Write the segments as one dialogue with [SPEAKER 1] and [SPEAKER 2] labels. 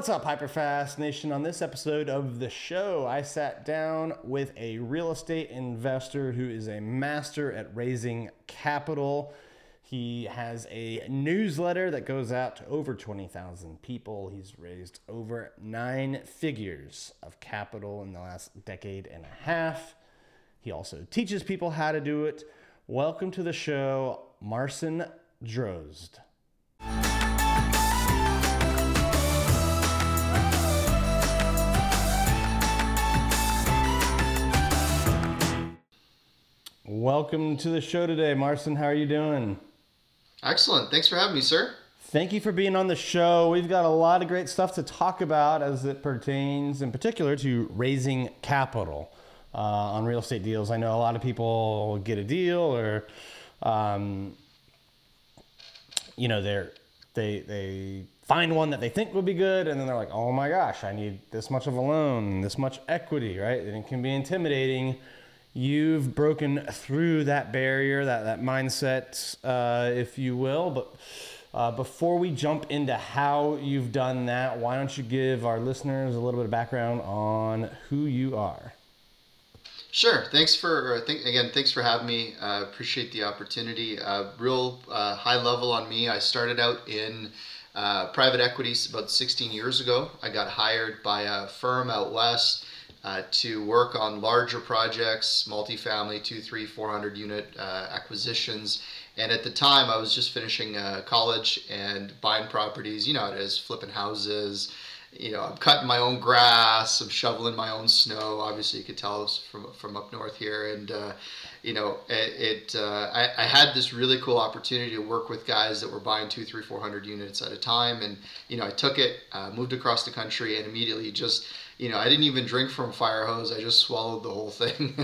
[SPEAKER 1] What's up, Hyperfast Nation? On this episode of the show, I sat down with a real estate investor who is a master at raising capital. He has a newsletter that goes out to over 20,000 people. He's raised over nine figures of capital in the last decade and a half. He also teaches people how to do it. Welcome to the show, Marcin Drozdz. Welcome to the show today, Marcin. How are you doing?
[SPEAKER 2] Excellent. Thanks for having me, sir.
[SPEAKER 1] Thank you for being on the show. We've got a lot of great stuff to talk about as it pertains, in particular, to raising capital uh, on real estate deals. I know a lot of people get a deal, or um, you know, they're they they find one that they think would be good, and then they're like, "Oh my gosh, I need this much of a loan, this much equity," right? And it can be intimidating you've broken through that barrier, that, that mindset, uh, if you will. But uh, before we jump into how you've done that, why don't you give our listeners a little bit of background on who you are?
[SPEAKER 2] Sure. Thanks for th- again. Thanks for having me. Uh, appreciate the opportunity. Uh, real uh, high level on me. I started out in uh, private equities about 16 years ago. I got hired by a firm out west uh, to work on larger projects, multifamily, two, three, four hundred unit uh, acquisitions. And at the time, I was just finishing uh, college and buying properties. You know, it is flipping houses. You know, I'm cutting my own grass. I'm shoveling my own snow. Obviously, you could tell from from up north here. And uh, you know, it. it uh, I, I had this really cool opportunity to work with guys that were buying two, three, four hundred units at a time. And you know, I took it, uh, moved across the country, and immediately just you know, I didn't even drink from fire hose. I just swallowed the whole thing.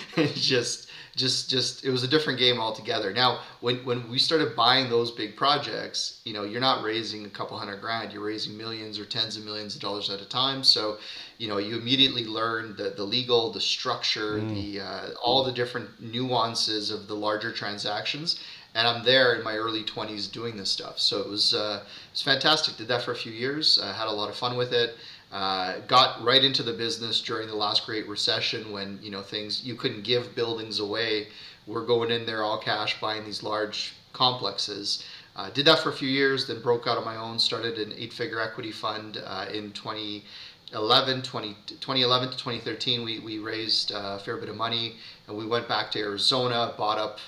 [SPEAKER 2] it just, just, just, it was a different game altogether. Now, when, when we started buying those big projects, you know, you're not raising a couple hundred grand, you're raising millions or tens of millions of dollars at a time. So, you know, you immediately learn the, the legal, the structure, mm. the, uh, all the different nuances of the larger transactions and I'm there in my early 20s doing this stuff. So it was uh, it was fantastic. Did that for a few years. Uh, had a lot of fun with it. Uh, got right into the business during the last Great Recession when you know things you couldn't give buildings away. We're going in there all cash buying these large complexes. Uh, did that for a few years, then broke out on my own. Started an eight-figure equity fund uh, in 2011, 20, 2011 to 2013. We we raised uh, a fair bit of money, and we went back to Arizona, bought up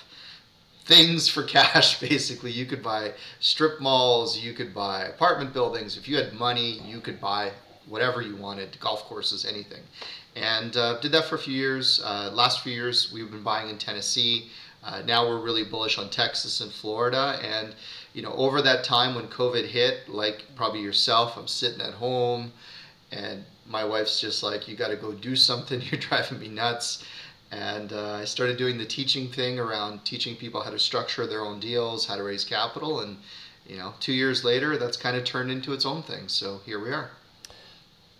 [SPEAKER 2] things for cash basically you could buy strip malls you could buy apartment buildings if you had money you could buy whatever you wanted, golf courses, anything. And uh, did that for a few years. Uh, last few years, we've been buying in Tennessee. Uh, now we're really bullish on Texas and Florida. And you know, over that time when COVID hit, like probably yourself, I'm sitting at home, and my wife's just like, "You got to go do something. You're driving me nuts." And uh, I started doing the teaching thing around teaching people how to structure their own deals, how to raise capital, and you know, two years later, that's kind of turned into its own thing. So here we are.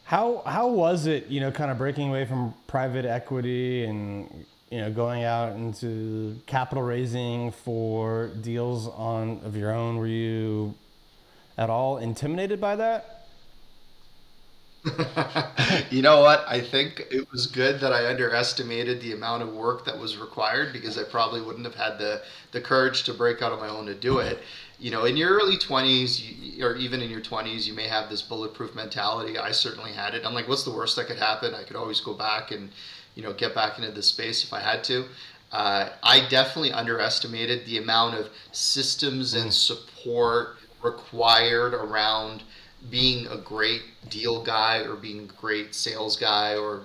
[SPEAKER 1] How how was it, you know, kind of breaking away from private equity and you know going out into capital raising for deals on of your own? Were you at all intimidated by that?
[SPEAKER 2] you know what? I think it was good that I underestimated the amount of work that was required because I probably wouldn't have had the the courage to break out on my own to do it you know, in your early 20s you, or even in your 20s, you may have this bulletproof mentality. I certainly had it. I'm like, what's the worst that could happen? I could always go back and, you know, get back into the space if I had to. Uh, I definitely underestimated the amount of systems and mm. support required around being a great deal guy or being a great sales guy or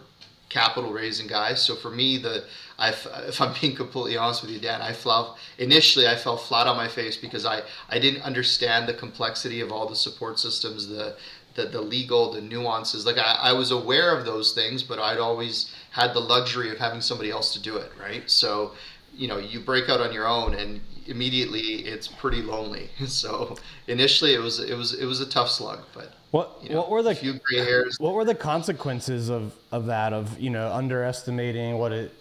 [SPEAKER 2] capital raising guy. So for me, the I, if I'm being completely honest with you, Dan, I fell initially I fell flat on my face because I, I didn't understand the complexity of all the support systems, the the, the legal, the nuances. Like I, I was aware of those things, but I'd always had the luxury of having somebody else to do it, right? So, you know, you break out on your own and immediately it's pretty lonely. So initially it was it was it was a tough slug, but
[SPEAKER 1] what you know, what were the few gray hairs. What were the consequences of of that of you know underestimating what it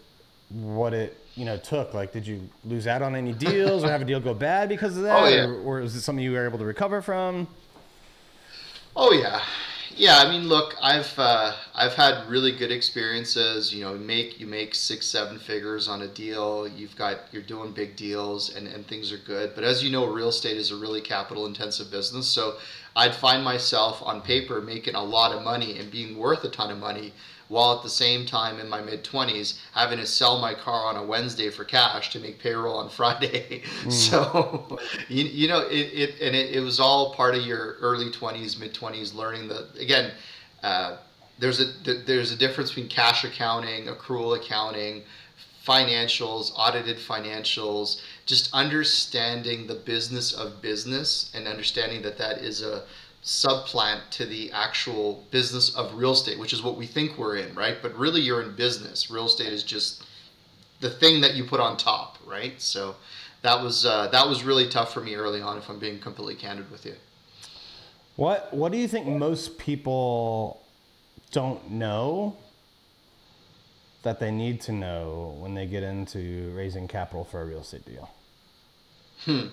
[SPEAKER 1] what it you know took? Like, did you lose out on any deals or have a deal go bad because of oh, that? Oh, yeah. or, or was it something you were able to recover from?
[SPEAKER 2] Oh yeah, Yeah, I mean, look, I've uh, I've had really good experiences. You know, make you make six, seven figures on a deal. You've got you're doing big deals, and and things are good. But as you know, real estate is a really capital intensive business. So I'd find myself on paper making a lot of money and being worth a ton of money while at the same time in my mid 20s having to sell my car on a Wednesday for cash to make payroll on Friday. Mm. So, you, you know, it, it and it, it, was all part of your early 20s, mid 20s learning that, again, uh, there's a there's a difference between cash accounting, accrual accounting, financials, audited financials, just understanding the business of business and understanding that that is a subplant to the actual business of real estate, which is what we think we're in, right? But really, you're in business. Real estate is just the thing that you put on top, right? So that was uh, that was really tough for me early on. If I'm being completely candid with you.
[SPEAKER 1] What What do you think most people don't know that they need to know when they get into raising capital for a real estate deal?
[SPEAKER 2] Hmm.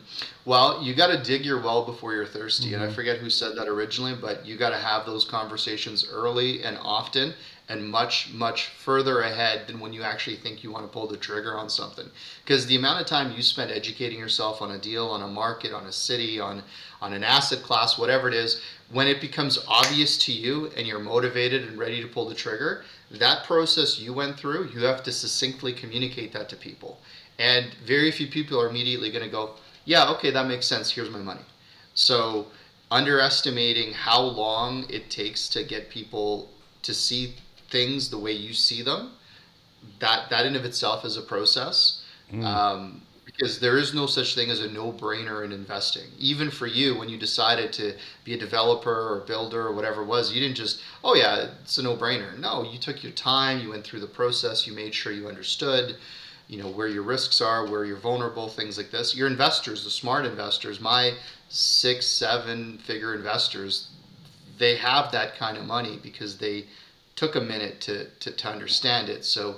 [SPEAKER 2] Well, you got to dig your well before you're thirsty. Mm-hmm. And I mm-hmm. forget who said that originally, but you got to have those conversations early and often and much, much further ahead than when you actually think you want to pull the trigger on something. Because the amount of time you spend educating yourself on a deal, on a market, on a city, on, on an asset class, whatever it is, when it becomes obvious to you and you're motivated and ready to pull the trigger, that process you went through, you have to succinctly communicate that to people. And very few people are immediately going to go, yeah, okay, that makes sense. Here's my money. So underestimating how long it takes to get people to see things the way you see them, that that in of itself is a process. Mm. Um, because there is no such thing as a no-brainer in investing. Even for you, when you decided to be a developer or builder or whatever it was, you didn't just, oh yeah, it's a no-brainer. No, you took your time, you went through the process, you made sure you understood you know where your risks are where you're vulnerable things like this. Your investors the smart investors my six seven figure investors they have that kind of money because they took a minute to, to, to understand it. So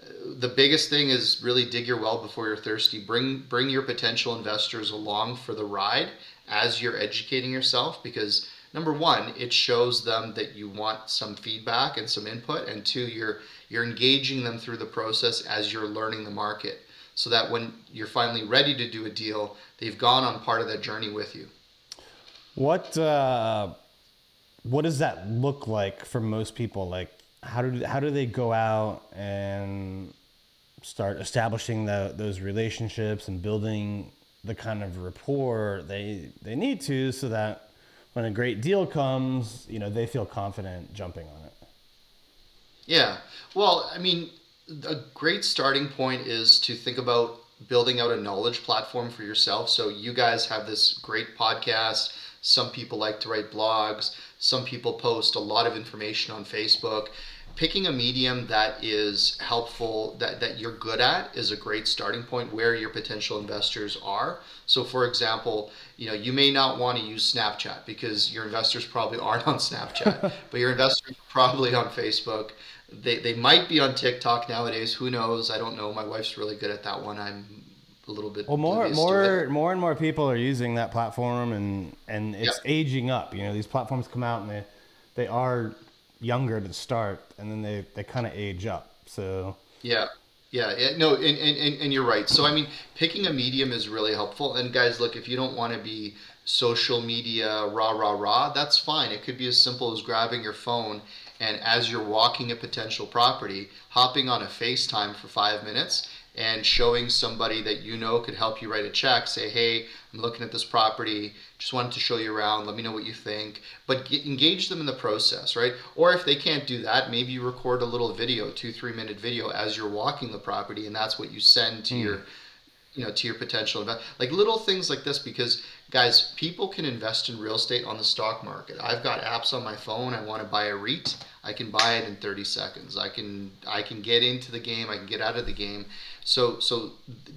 [SPEAKER 2] uh, the biggest thing is really dig your well before you're thirsty. Bring bring your potential investors along for the ride as you're educating yourself because number one it shows them that you want some feedback and some input and two you're you're engaging them through the process as you're learning the market so that when you're finally ready to do a deal, they've gone on part of that journey with you.
[SPEAKER 1] What uh, what does that look like for most people? Like how do how do they go out and start establishing the, those relationships and building the kind of rapport they they need to so that when a great deal comes, you know, they feel confident jumping on it.
[SPEAKER 2] Yeah. Well, I mean, a great starting point is to think about building out a knowledge platform for yourself. So you guys have this great podcast. Some people like to write blogs. Some people post a lot of information on Facebook. Picking a medium that is helpful, that, that you're good at, is a great starting point where your potential investors are. So, for example, you know you may not want to use Snapchat because your investors probably aren't on Snapchat, but your investors are probably on Facebook they, they might be on TikTok nowadays. Who knows? I don't know. My wife's really good at that one. I'm a little bit.
[SPEAKER 1] Well, more more more and more people are using that platform, and and it's yep. aging up. You know, these platforms come out and they they are younger to start, and then they they kind of age up. So
[SPEAKER 2] yeah. Yeah, yeah, no, and, and, and you're right. So, I mean, picking a medium is really helpful. And, guys, look, if you don't want to be social media rah, rah, rah, that's fine. It could be as simple as grabbing your phone and as you're walking a potential property, hopping on a FaceTime for five minutes and showing somebody that you know could help you write a check, say, hey, I'm looking at this property, just wanted to show you around, let me know what you think. But get, engage them in the process, right? Or if they can't do that, maybe you record a little video, two, three minute video as you're walking the property, and that's what you send to mm. your you know to your potential invest like little things like this because guys people can invest in real estate on the stock market i've got apps on my phone i want to buy a reit i can buy it in 30 seconds i can i can get into the game i can get out of the game so so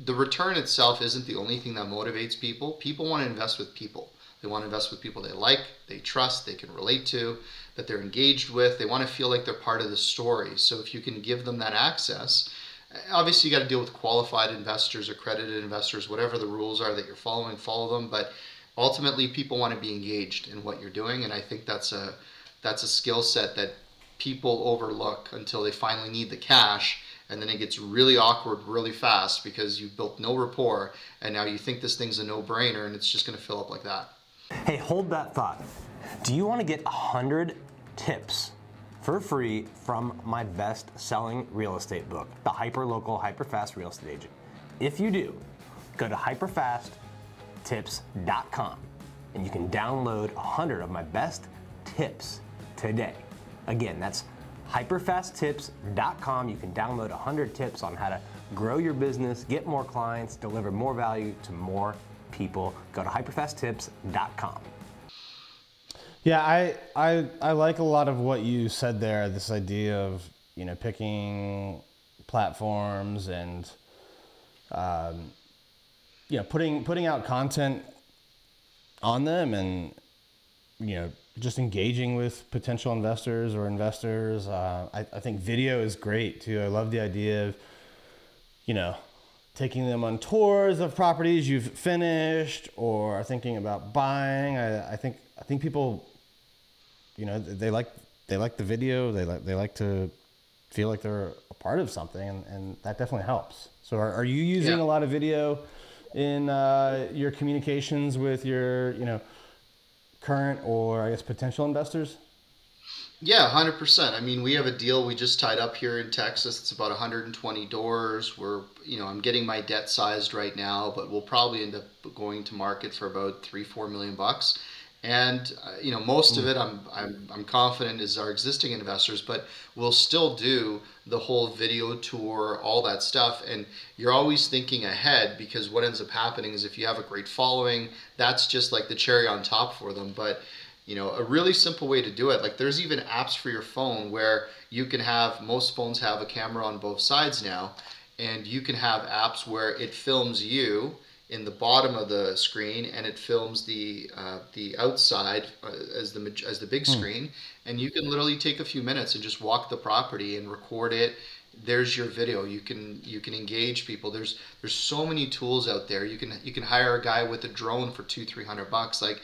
[SPEAKER 2] the return itself isn't the only thing that motivates people. People want to invest with people. They want to invest with people they like they trust they can relate to that they're engaged with. They want to feel like they're part of the story. So if you can give them that access eh, obviously you got to deal with qualified investors, accredited investors, whatever the rules are that you're following, follow them. But ultimately, people want to be engaged in what you're doing, and I think that's a that's a skill set that people overlook until they finally need the cash and then it gets really awkward really fast because you've built no rapport and now you think this thing's a no-brainer and it's just going to fill up like that.
[SPEAKER 1] Hey hold that thought. Do you want to get 100 tips for free from my best selling real estate book the hyper local hyper fast real estate agent? If you do go to hyperfasttips.com and you can download 100 of my best tips today. Again that's hyperfasttips.com. You can download 100 tips on how to grow your business, get more clients, deliver more value to more people. Go to hyperfasttips.com. Yeah, I, I I like a lot of what you said there. This idea of you know picking platforms and um, you know putting putting out content on them and you know just engaging with potential investors or investors. Uh, I, I think video is great too. I love the idea of, you know, taking them on tours of properties you've finished or thinking about buying. I, I think I think people, you know, they like they like the video. They like they like to feel like they're a part of something, and, and that definitely helps. So, are, are you using yeah. a lot of video in uh, your communications with your, you know? Current or I guess potential investors?
[SPEAKER 2] Yeah, 100%. I mean, we have a deal we just tied up here in Texas. It's about 120 doors. We're, you know, I'm getting my debt sized right now, but we'll probably end up going to market for about three, four million bucks. And uh, you know, most of it, I'm, I'm I'm confident is our existing investors, but we'll still do the whole video tour, all that stuff. And you're always thinking ahead because what ends up happening is if you have a great following, that's just like the cherry on top for them. But you know, a really simple way to do it, like there's even apps for your phone where you can have most phones have a camera on both sides now, and you can have apps where it films you in the bottom of the screen and it films the uh, the outside uh, as the as the big hmm. screen. And you can literally take a few minutes and just walk the property and record it. There's your video. You can you can engage people. There's there's so many tools out there. You can you can hire a guy with a drone for two three hundred bucks. Like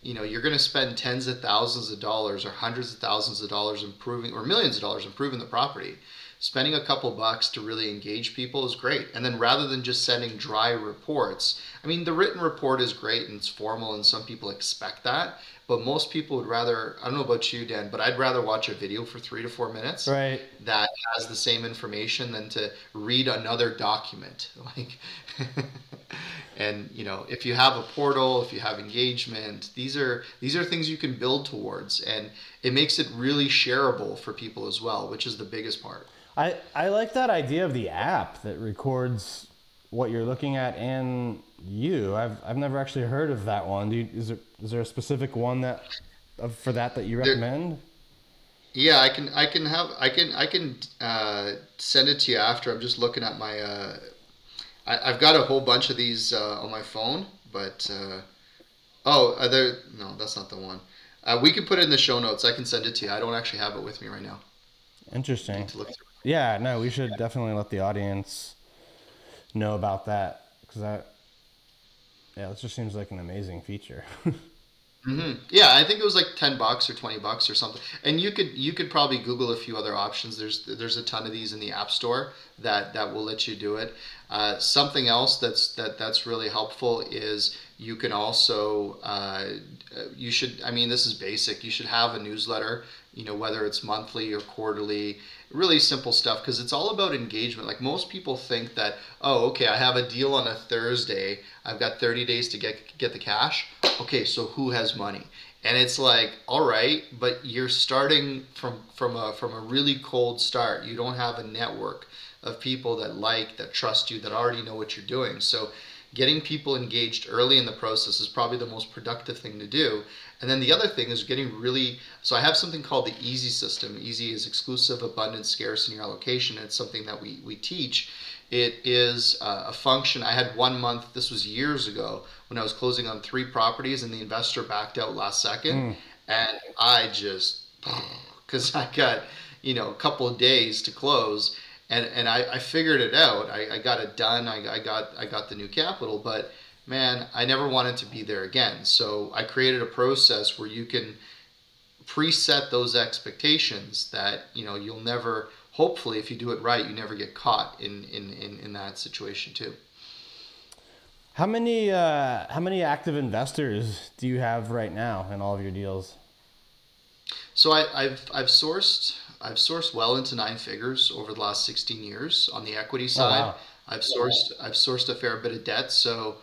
[SPEAKER 2] you know you're going to spend tens of thousands of dollars or hundreds of thousands of dollars improving or millions of dollars improving the property spending a couple bucks to really engage people is great. And then rather than just sending dry reports, I mean, the written report is great and it's formal, and some people expect that. But most people would rather, I don't know about you, Dan, but I'd rather watch a video for three to four minutes
[SPEAKER 1] right.
[SPEAKER 2] that has the same information than to read another document. Like, and you know, if you have a portal, if you have engagement, these are these are things you can build towards, and it makes it really shareable for people as well, which is the biggest part.
[SPEAKER 1] I, I like that idea of the app that records what you're looking at and you. I've, I've never actually heard of that one. Do you, is there is there a specific one that for that that you recommend? There,
[SPEAKER 2] yeah, I can I can have I can I can uh, send it to you after. I'm just looking at my. Uh, I, have got a whole bunch of these uh, on my phone, but uh, oh, are there? No, that's not the one. Uh, we can put it in the show notes. I can send it to you. I don't actually have it with me right now.
[SPEAKER 1] Interesting. Yeah, no, we should definitely let the audience know about that because that, yeah, it just seems like an amazing feature.
[SPEAKER 2] mm-hmm. Yeah, I think it was like ten bucks or twenty bucks or something. And you could you could probably Google a few other options. There's there's a ton of these in the App Store that that will let you do it. Uh, something else that's that that's really helpful is you can also uh, you should I mean this is basic. You should have a newsletter. You know whether it's monthly or quarterly really simple stuff because it's all about engagement. Like most people think that, oh, okay, I have a deal on a Thursday. I've got 30 days to get get the cash. Okay, so who has money? And it's like, all right, but you're starting from from a from a really cold start. You don't have a network of people that like, that trust you, that already know what you're doing. So getting people engaged early in the process is probably the most productive thing to do. And then the other thing is getting really so I have something called the easy system. Easy is exclusive, abundant, scarce in your allocation. It's something that we, we teach. It is uh, a function. I had one month, this was years ago, when I was closing on three properties and the investor backed out last second. Mm. And I just, because I got, you know, a couple of days to close and and I, I figured it out. I, I got it done. I, I got I got the new capital, but man, I never wanted to be there again. So I created a process where you can preset those expectations that you know you'll never hopefully if you do it right you never get caught in in in, in that situation too
[SPEAKER 1] how many uh, how many active investors do you have right now in all of your deals
[SPEAKER 2] so I, have I've sourced I've sourced well into nine figures over the last 16 years on the equity side. Oh, wow. I've sourced I've sourced a fair bit of debt. So,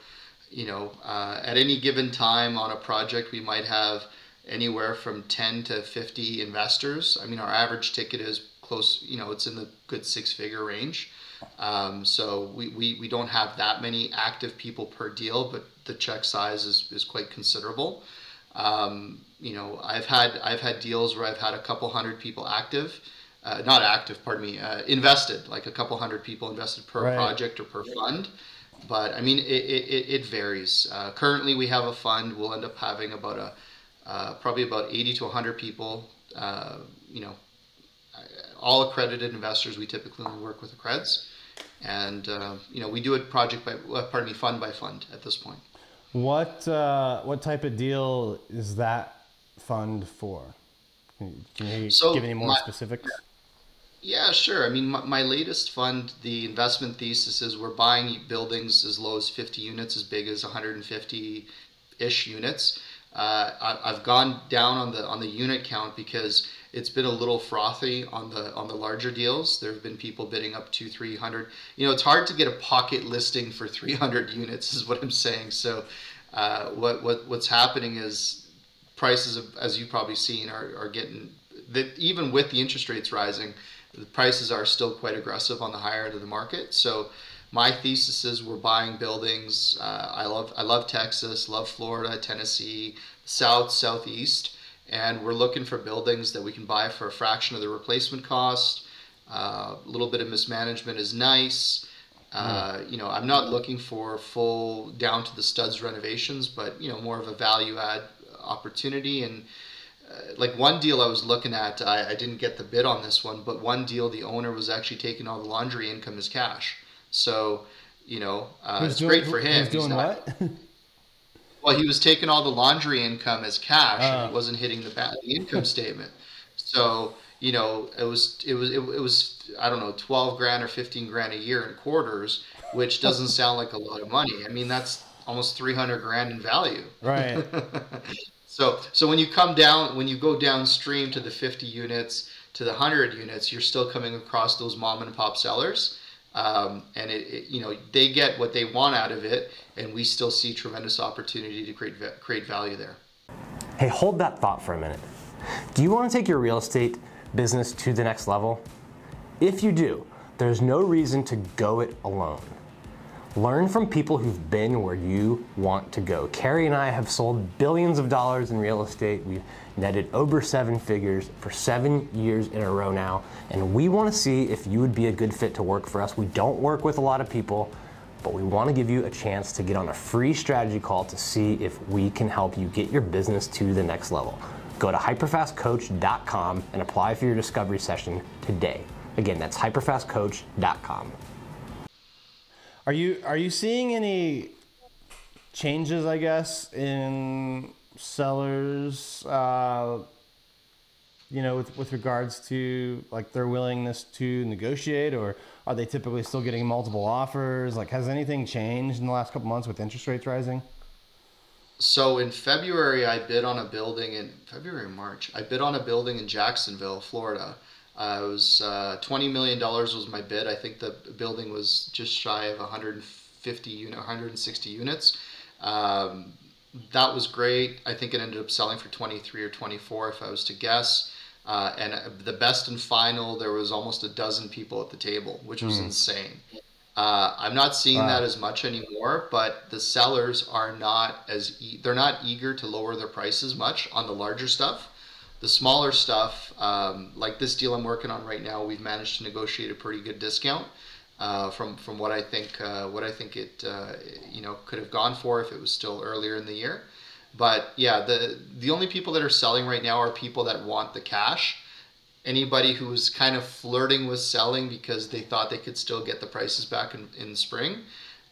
[SPEAKER 2] you know, uh, at any given time on a project, we might have anywhere from 10 to 50 investors. I mean, our average ticket is close. You know, it's in the good six figure range. Um, so we, we, we don't have that many active people per deal, but the check size is, is quite considerable. Um, you know, I've had I've had deals where I've had a couple hundred people active, uh, not active, pardon me, uh, invested, like a couple hundred people invested per right. project or per fund. But I mean, it, it, it varies. Uh, currently, we have a fund. We'll end up having about a uh, probably about 80 to 100 people. Uh, you know, all accredited investors. We typically only work with accreds, and uh, you know, we do it project by pardon me, fund by fund at this point.
[SPEAKER 1] What uh, what type of deal is that fund for? Can you, so give any more my, specifics?
[SPEAKER 2] Yeah, sure. I mean, my, my, latest fund, the investment thesis is we're buying buildings as low as 50 units, as big as 150 ish units. Uh, I, have gone down on the on the unit count because it's been a little frothy on the on the larger deals. There have been people bidding up to 300. You know, it's hard to get a pocket listing for 300 units, is what I'm saying. So, uh, what what what's happening is prices, as you've probably seen, are are getting that even with the interest rates rising, the prices are still quite aggressive on the higher end of the market. So. My thesis is we're buying buildings. Uh, I love I love Texas, love Florida, Tennessee, South, Southeast and we're looking for buildings that we can buy for a fraction of the replacement cost. Uh, a little bit of mismanagement is nice. Uh, hmm. you know, I'm not looking for full down to the studs renovations, but you know, more of a value add opportunity. And like one deal I was looking at, I, I, didn't get the bid on this one, but one deal the owner was actually taking all the laundry income as cash. So, you know, uh, it's doing, great for him.
[SPEAKER 1] He's doing not, what?
[SPEAKER 2] Well, he was taking all the laundry income as cash, uh. and it ah. wasn't hitting the, the income statement. So you know, it was it was it, it was I don't know, twelve grand or fifteen grand a year in quarters, which doesn't sound like a lot of money. I mean, that's almost three hundred grand in value.
[SPEAKER 1] Right.
[SPEAKER 2] so so when you come down, when you go downstream to the fifty units to the hundred units, you're still coming across those mom and pop sellers um, and it, it, you know they get what they want out of it, and we still see tremendous opportunity to create create value there.
[SPEAKER 3] Hey, hold that thought for a minute. Do you want to take your real estate business to the next level? If you do, there's no reason to go it alone. Learn from people who've been where you want to go. Carrie and I have sold billions of dollars in real estate. We've netted over seven figures for seven years in a row now, and we want to see if you would be a good fit to work for us. We don't work with a lot of people, but we want to give you a chance to get on a free strategy call to see if we can help you get your business to the next level. Go to hyperfastcoach.com and apply for your discovery session today. Again, that's hyperfastcoach.com.
[SPEAKER 1] Are you are you seeing any changes, I guess, in sellers, uh, you know, with, with regards to like their willingness to negotiate, or are they typically still getting multiple offers? Like, has anything changed in the last couple months with interest rates rising?
[SPEAKER 2] So in February, I bid on a building in February, March. I bid on a building in Jacksonville, Florida uh, it was uh, twenty million dollars was my bid. I think the building was just shy of 150 unit, 160 units. Um, that was great. I think it ended up selling for 23 or 24, if I was to guess. Uh, and uh, the best and final, there was almost a dozen people at the table, which was mm. insane. Uh, I'm not seeing wow. that as much anymore, but the sellers are not as e- they're not eager to lower their prices much on the larger stuff. The smaller stuff, um, like this deal I'm working on right now, we've managed to negotiate a pretty good discount uh, from from what I think uh, what I think it uh, you know could have gone for if it was still earlier in the year. But yeah, the the only people that are selling right now are people that want the cash. Anybody who's kind of flirting with selling because they thought they could still get the prices back in, in spring,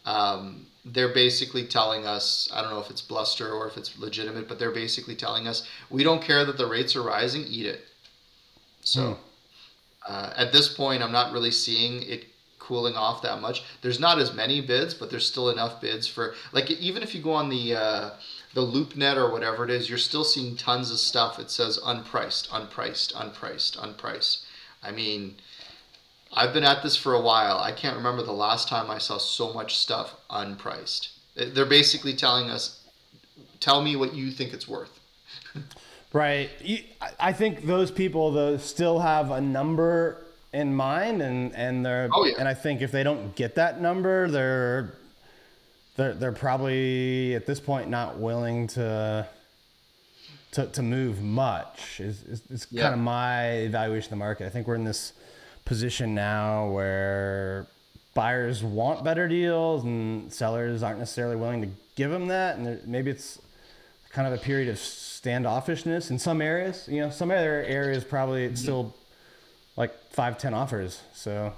[SPEAKER 2] um, they're basically telling us I don't know if it's bluster or if it's legitimate, but they're basically telling us we don't care that the rates are rising, eat it. So uh, at this point, I'm not really seeing it cooling off that much. There's not as many bids, but there's still enough bids for like even if you go on the uh, the LoopNet or whatever it is, you're still seeing tons of stuff. It says unpriced, unpriced, unpriced, unpriced. I mean, I've been at this for a while. I can't remember the last time I saw so much stuff unpriced. They're basically telling us, tell me what you think it's worth.
[SPEAKER 1] Right. I think those people though still have a number in mind, and and they're
[SPEAKER 2] oh, yeah.
[SPEAKER 1] and I think if they don't get that number, they're they're they're probably at this point not willing to to, to move much. Is is, is yeah. kind of my evaluation of the market. I think we're in this position now where buyers want better deals and sellers aren't necessarily willing to give them that, and maybe it's kind of a period of standoffishness in some areas. You know, some other areas probably it's still like five, ten offers. So,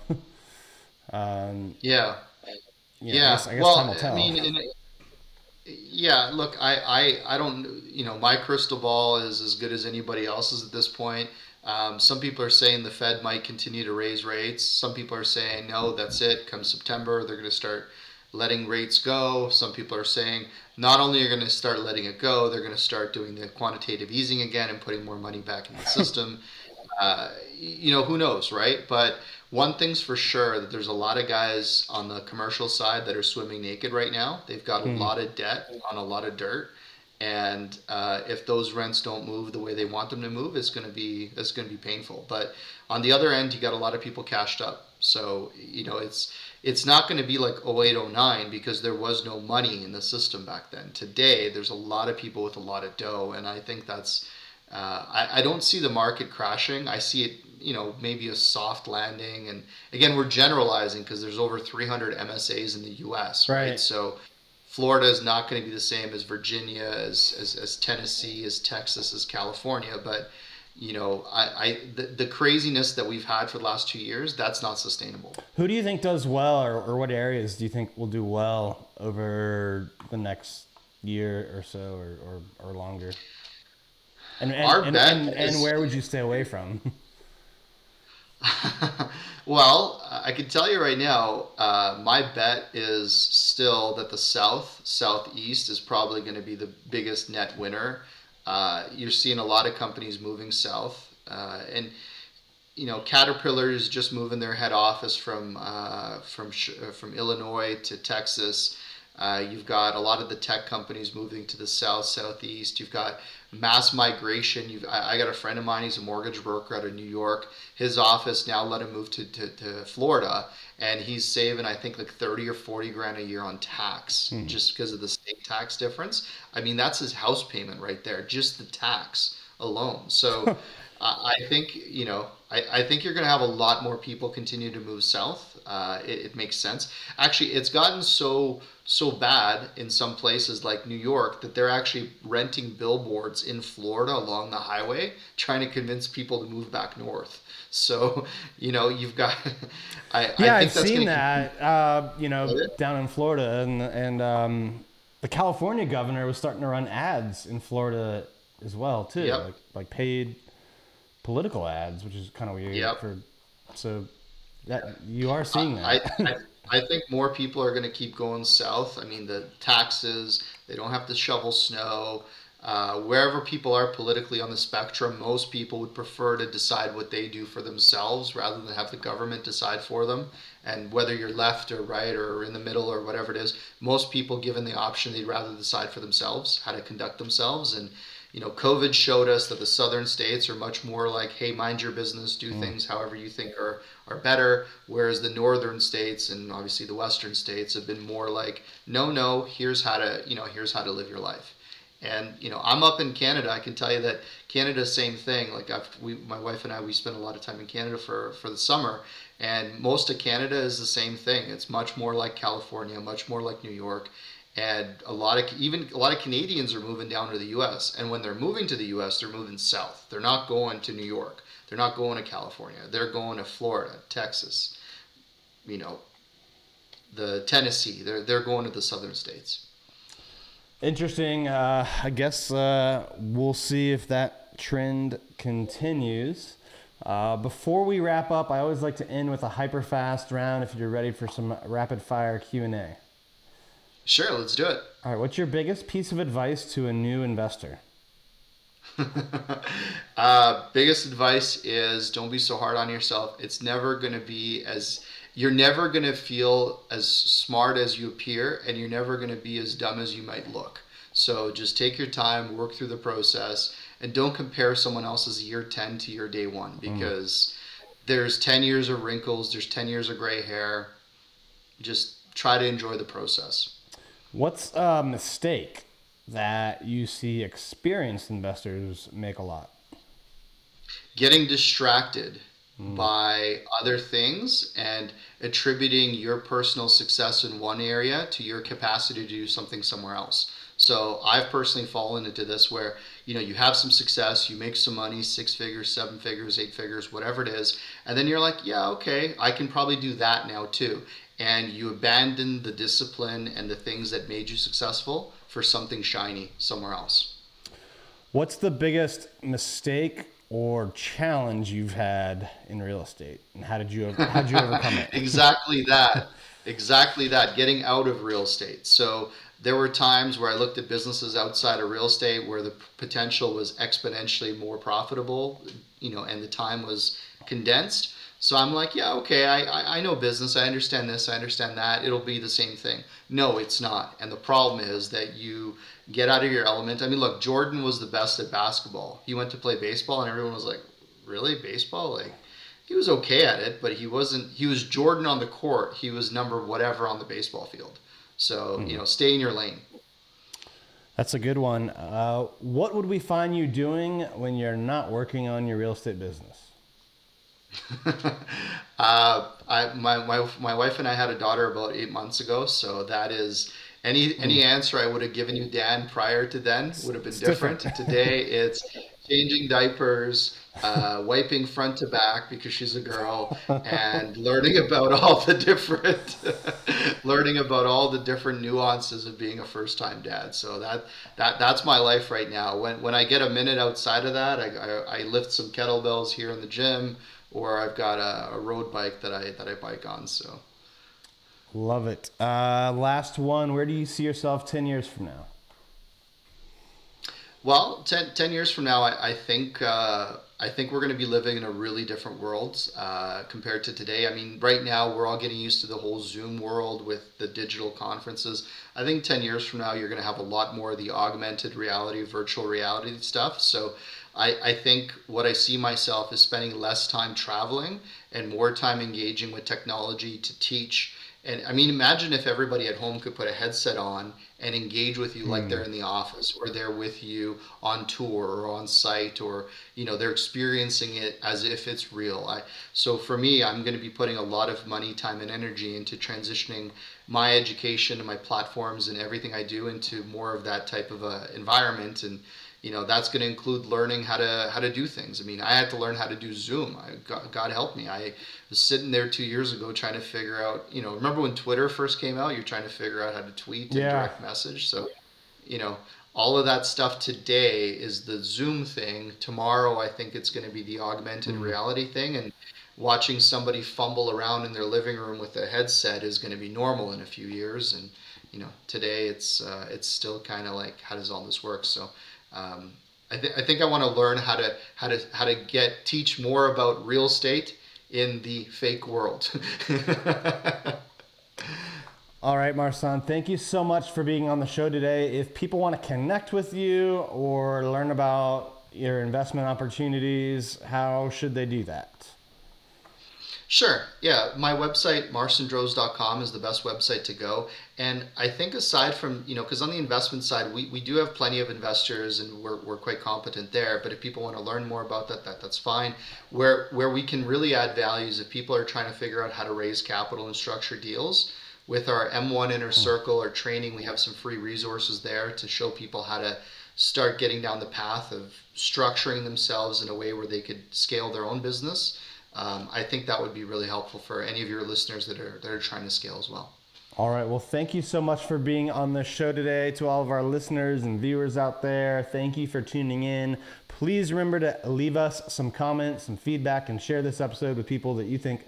[SPEAKER 1] um,
[SPEAKER 2] yeah, you know, yeah. I guess, I guess well, I mean, in, yeah. Look, I, I, I don't. You know, my crystal ball is as good as anybody else's at this point. Um, some people are saying the Fed might continue to raise rates. Some people are saying no, that's it. Come September, they're going to start letting rates go. Some people are saying not only are going to start letting it go, they're going to start doing the quantitative easing again and putting more money back in the system. uh, you know, who knows, right? But one thing's for sure that there's a lot of guys on the commercial side that are swimming naked right now. They've got a mm. lot of debt on a lot of dirt. And uh, if those rents don't move the way they want them to move, it's going to be it's going to be painful. But on the other end, you got a lot of people cashed up. So you know it's it's not going to be like 0809 because there was no money in the system back then. Today, there's a lot of people with a lot of dough, and I think that's. Uh, I, I don't see the market crashing. I see it, you know, maybe a soft landing. And again, we're generalizing because there's over 300 MSAs in the U.S. Right. right? So Florida is not going to be the same as Virginia, as, as, as Tennessee, as Texas, as California. But you know, I, I the, the craziness that we've had for the last two years, that's not sustainable.
[SPEAKER 1] Who do you think does well, or, or what areas do you think will do well over the next year or so, or, or, or longer? And and, Our and, bet and, and, is... where would you stay away from?
[SPEAKER 2] well, I can tell you right now, uh, my bet is still that the South, Southeast is probably going to be the biggest net winner uh, you're seeing a lot of companies moving south, uh, and you know Caterpillar is just moving their head office from uh, from uh, from Illinois to Texas. Uh, you've got a lot of the tech companies moving to the south, southeast. You've got mass migration. You've, I, I, got a friend of mine, he's a mortgage broker out of New York. His office now let him move to, to, to Florida, and he's saving, I think, like 30 or 40 grand a year on tax mm. just because of the state tax difference. I mean, that's his house payment right there, just the tax alone. So I think, you know, I, I think you're going to have a lot more people continue to move south. Uh, it, it makes sense. Actually, it's gotten so so bad in some places like New York that they're actually renting billboards in Florida along the highway, trying to convince people to move back north. So, you know, you've got.
[SPEAKER 1] I, yeah, I have seen that. Uh, you know, down in Florida, and and um, the California governor was starting to run ads in Florida as well too, yep. like like paid political ads, which is kind of weird. Yep. For so that you are seeing that.
[SPEAKER 2] I, I, I think more people are going to keep going south. I mean, the taxes, they don't have to shovel snow. Uh, wherever people are politically on the spectrum, most people would prefer to decide what they do for themselves rather than have the government decide for them. And whether you're left or right or in the middle or whatever it is, most people, given the option, they'd rather decide for themselves how to conduct themselves. And you know, COVID showed us that the southern states are much more like, hey, mind your business, do mm. things however you think are, are better, whereas the northern states and obviously the western states have been more like, no, no, here's how to, you know, here's how to live your life. And you know, I'm up in Canada. I can tell you that Canada, same thing. Like I've, we, my wife and I, we spend a lot of time in Canada for for the summer, and most of Canada is the same thing. It's much more like California, much more like New York and a lot of even a lot of Canadians are moving down to the U.S. And when they're moving to the U.S., they're moving south. They're not going to New York. They're not going to California. They're going to Florida, Texas. You know, the Tennessee. They're they're going to the southern states.
[SPEAKER 1] Interesting. Uh, I guess uh, we'll see if that trend continues. Uh, before we wrap up, I always like to end with a hyper fast round. If you're ready for some rapid fire Q and A.
[SPEAKER 2] Sure, let's do it.
[SPEAKER 1] All right. What's your biggest piece of advice to a new investor?
[SPEAKER 2] uh, biggest advice is don't be so hard on yourself. It's never going to be as you're never going to feel as smart as you appear, and you're never going to be as dumb as you might look. So just take your time, work through the process, and don't compare someone else's year 10 to your day one mm. because mm. there's 10 years of wrinkles, there's 10 years of gray hair. Just try to enjoy the process.
[SPEAKER 1] What's a mistake that you see experienced investors make a lot?
[SPEAKER 2] Getting distracted mm. by other things and attributing your personal success in one area to your capacity to do something somewhere else. So I've personally fallen into this where you know you have some success, you make some money, six figures, seven figures, eight figures, whatever it is, and then you're like, yeah, okay, I can probably do that now too. And you abandon the discipline and the things that made you successful for something shiny somewhere else.
[SPEAKER 1] What's the biggest mistake or challenge you've had in real estate, and how did you how did you overcome it?
[SPEAKER 2] exactly that, exactly that. Getting out of real estate. So there were times where I looked at businesses outside of real estate where the potential was exponentially more profitable, you know, and the time was condensed. So I'm like, yeah, okay, I, I know business. I understand this. I understand that. It'll be the same thing. No, it's not. And the problem is that you get out of your element. I mean, look, Jordan was the best at basketball. He went to play baseball, and everyone was like, really? Baseball? Like, he was okay at it, but he wasn't, he was Jordan on the court. He was number whatever on the baseball field. So, mm-hmm. you know, stay in your lane.
[SPEAKER 1] That's a good one. Uh, what would we find you doing when you're not working on your real estate business?
[SPEAKER 2] uh, I, my, my, my wife and I had a daughter about eight months ago, so that is any any hmm. answer I would have given you, Dan, prior to then would have been different. different. Today, it's changing diapers, uh, wiping front to back because she's a girl, and learning about all the different, learning about all the different nuances of being a first time dad. So that that that's my life right now. When when I get a minute outside of that, I, I, I lift some kettlebells here in the gym or I've got a, a road bike that I that I bike on. So
[SPEAKER 1] love it. Uh, last one. Where do you see yourself ten years from now?
[SPEAKER 2] Well, 10, 10 years from now, I, I think uh, I think we're going to be living in a really different world uh, compared to today. I mean, right now we're all getting used to the whole Zoom world with the digital conferences. I think 10 years from now, you're going to have a lot more of the augmented reality, virtual reality stuff. So I, I think what I see myself is spending less time traveling and more time engaging with technology to teach. And I mean, imagine if everybody at home could put a headset on and engage with you mm. like hmm. they're in the office or they're with you on tour or on site or you know they're experiencing it as if it's real I, so for me i'm going to be putting a lot of money time and energy into transitioning my education and my platforms and everything i do into more of that type of a environment and you know that's going to include learning how to how to do things. I mean i had to learn how to do zoom. I, god, god help me. I was sitting there two years ago trying to figure out you know remember when twitter first came out? You're trying to figure out how to tweet and yeah. direct message. So you know all of that stuff today is the zoom thing. Tomorrow i think it's going to be the augmented mm-hmm. reality thing. And watching somebody fumble around in their living room with a headset is going to be normal in a few years. And you know today it's uh, it's still kind of like how does all this work? So um, I, th- I think I want to learn how to how to how to get teach more about real estate in the fake world.
[SPEAKER 1] All right, Marcin, thank you so much for being on the show today. If people want to connect with you or learn about your investment opportunities, how should they do that?
[SPEAKER 2] Sure. Yeah, my website marcindrozdz.com is the best website to go. And I think aside from, you know, because on the investment side, we, we do have plenty of investors and we're, we're quite competent there. But if people want to learn more about that, that that's fine. Where where we can really add value is if people are trying to figure out how to raise capital and structure deals. With our M1 Inner hmm. Circle or training, we have some free resources there to show people how to start getting down the path of structuring themselves in a way where they could scale their own business um, I think that would be really helpful for any of your listeners that are that are trying to scale as well.
[SPEAKER 1] All right. Well, thank you so much for being on the show today. To all of our listeners and viewers out there, thank you for tuning in. Please remember to leave us some comments, some feedback, and share this episode with people that you think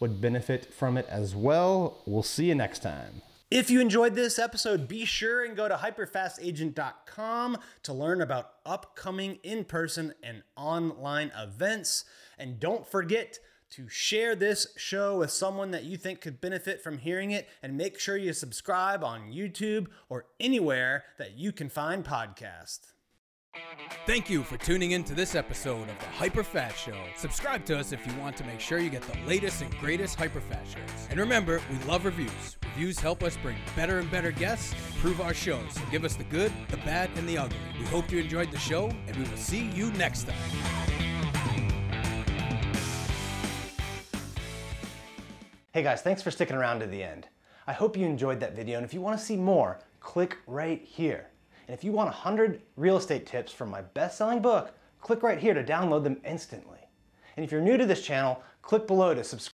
[SPEAKER 1] would benefit from it as well. We'll see you next time. If you enjoyed this episode, be sure and go to hyperfastagent.com to learn about upcoming in person and online events. And don't forget to share this show with someone that you think could benefit from hearing it. And make sure you subscribe on YouTube or anywhere that you can find podcasts.
[SPEAKER 4] Thank you for tuning in to this episode of the HyperFast Show. Subscribe to us if you want to make sure you get the latest and greatest HyperFast shows. And remember, we love reviews. Reviews help us bring better and better guests improve our shows. So give us the good, the bad, and the ugly. We hope you enjoyed the show, and we will see you next time.
[SPEAKER 3] Hey guys, thanks for sticking around to the end. I hope you enjoyed that video, and if you want to see more, click right here. And if you want 100 real estate tips from my best-selling book, click right here to download them instantly. And if you're new to this channel, click below to subscribe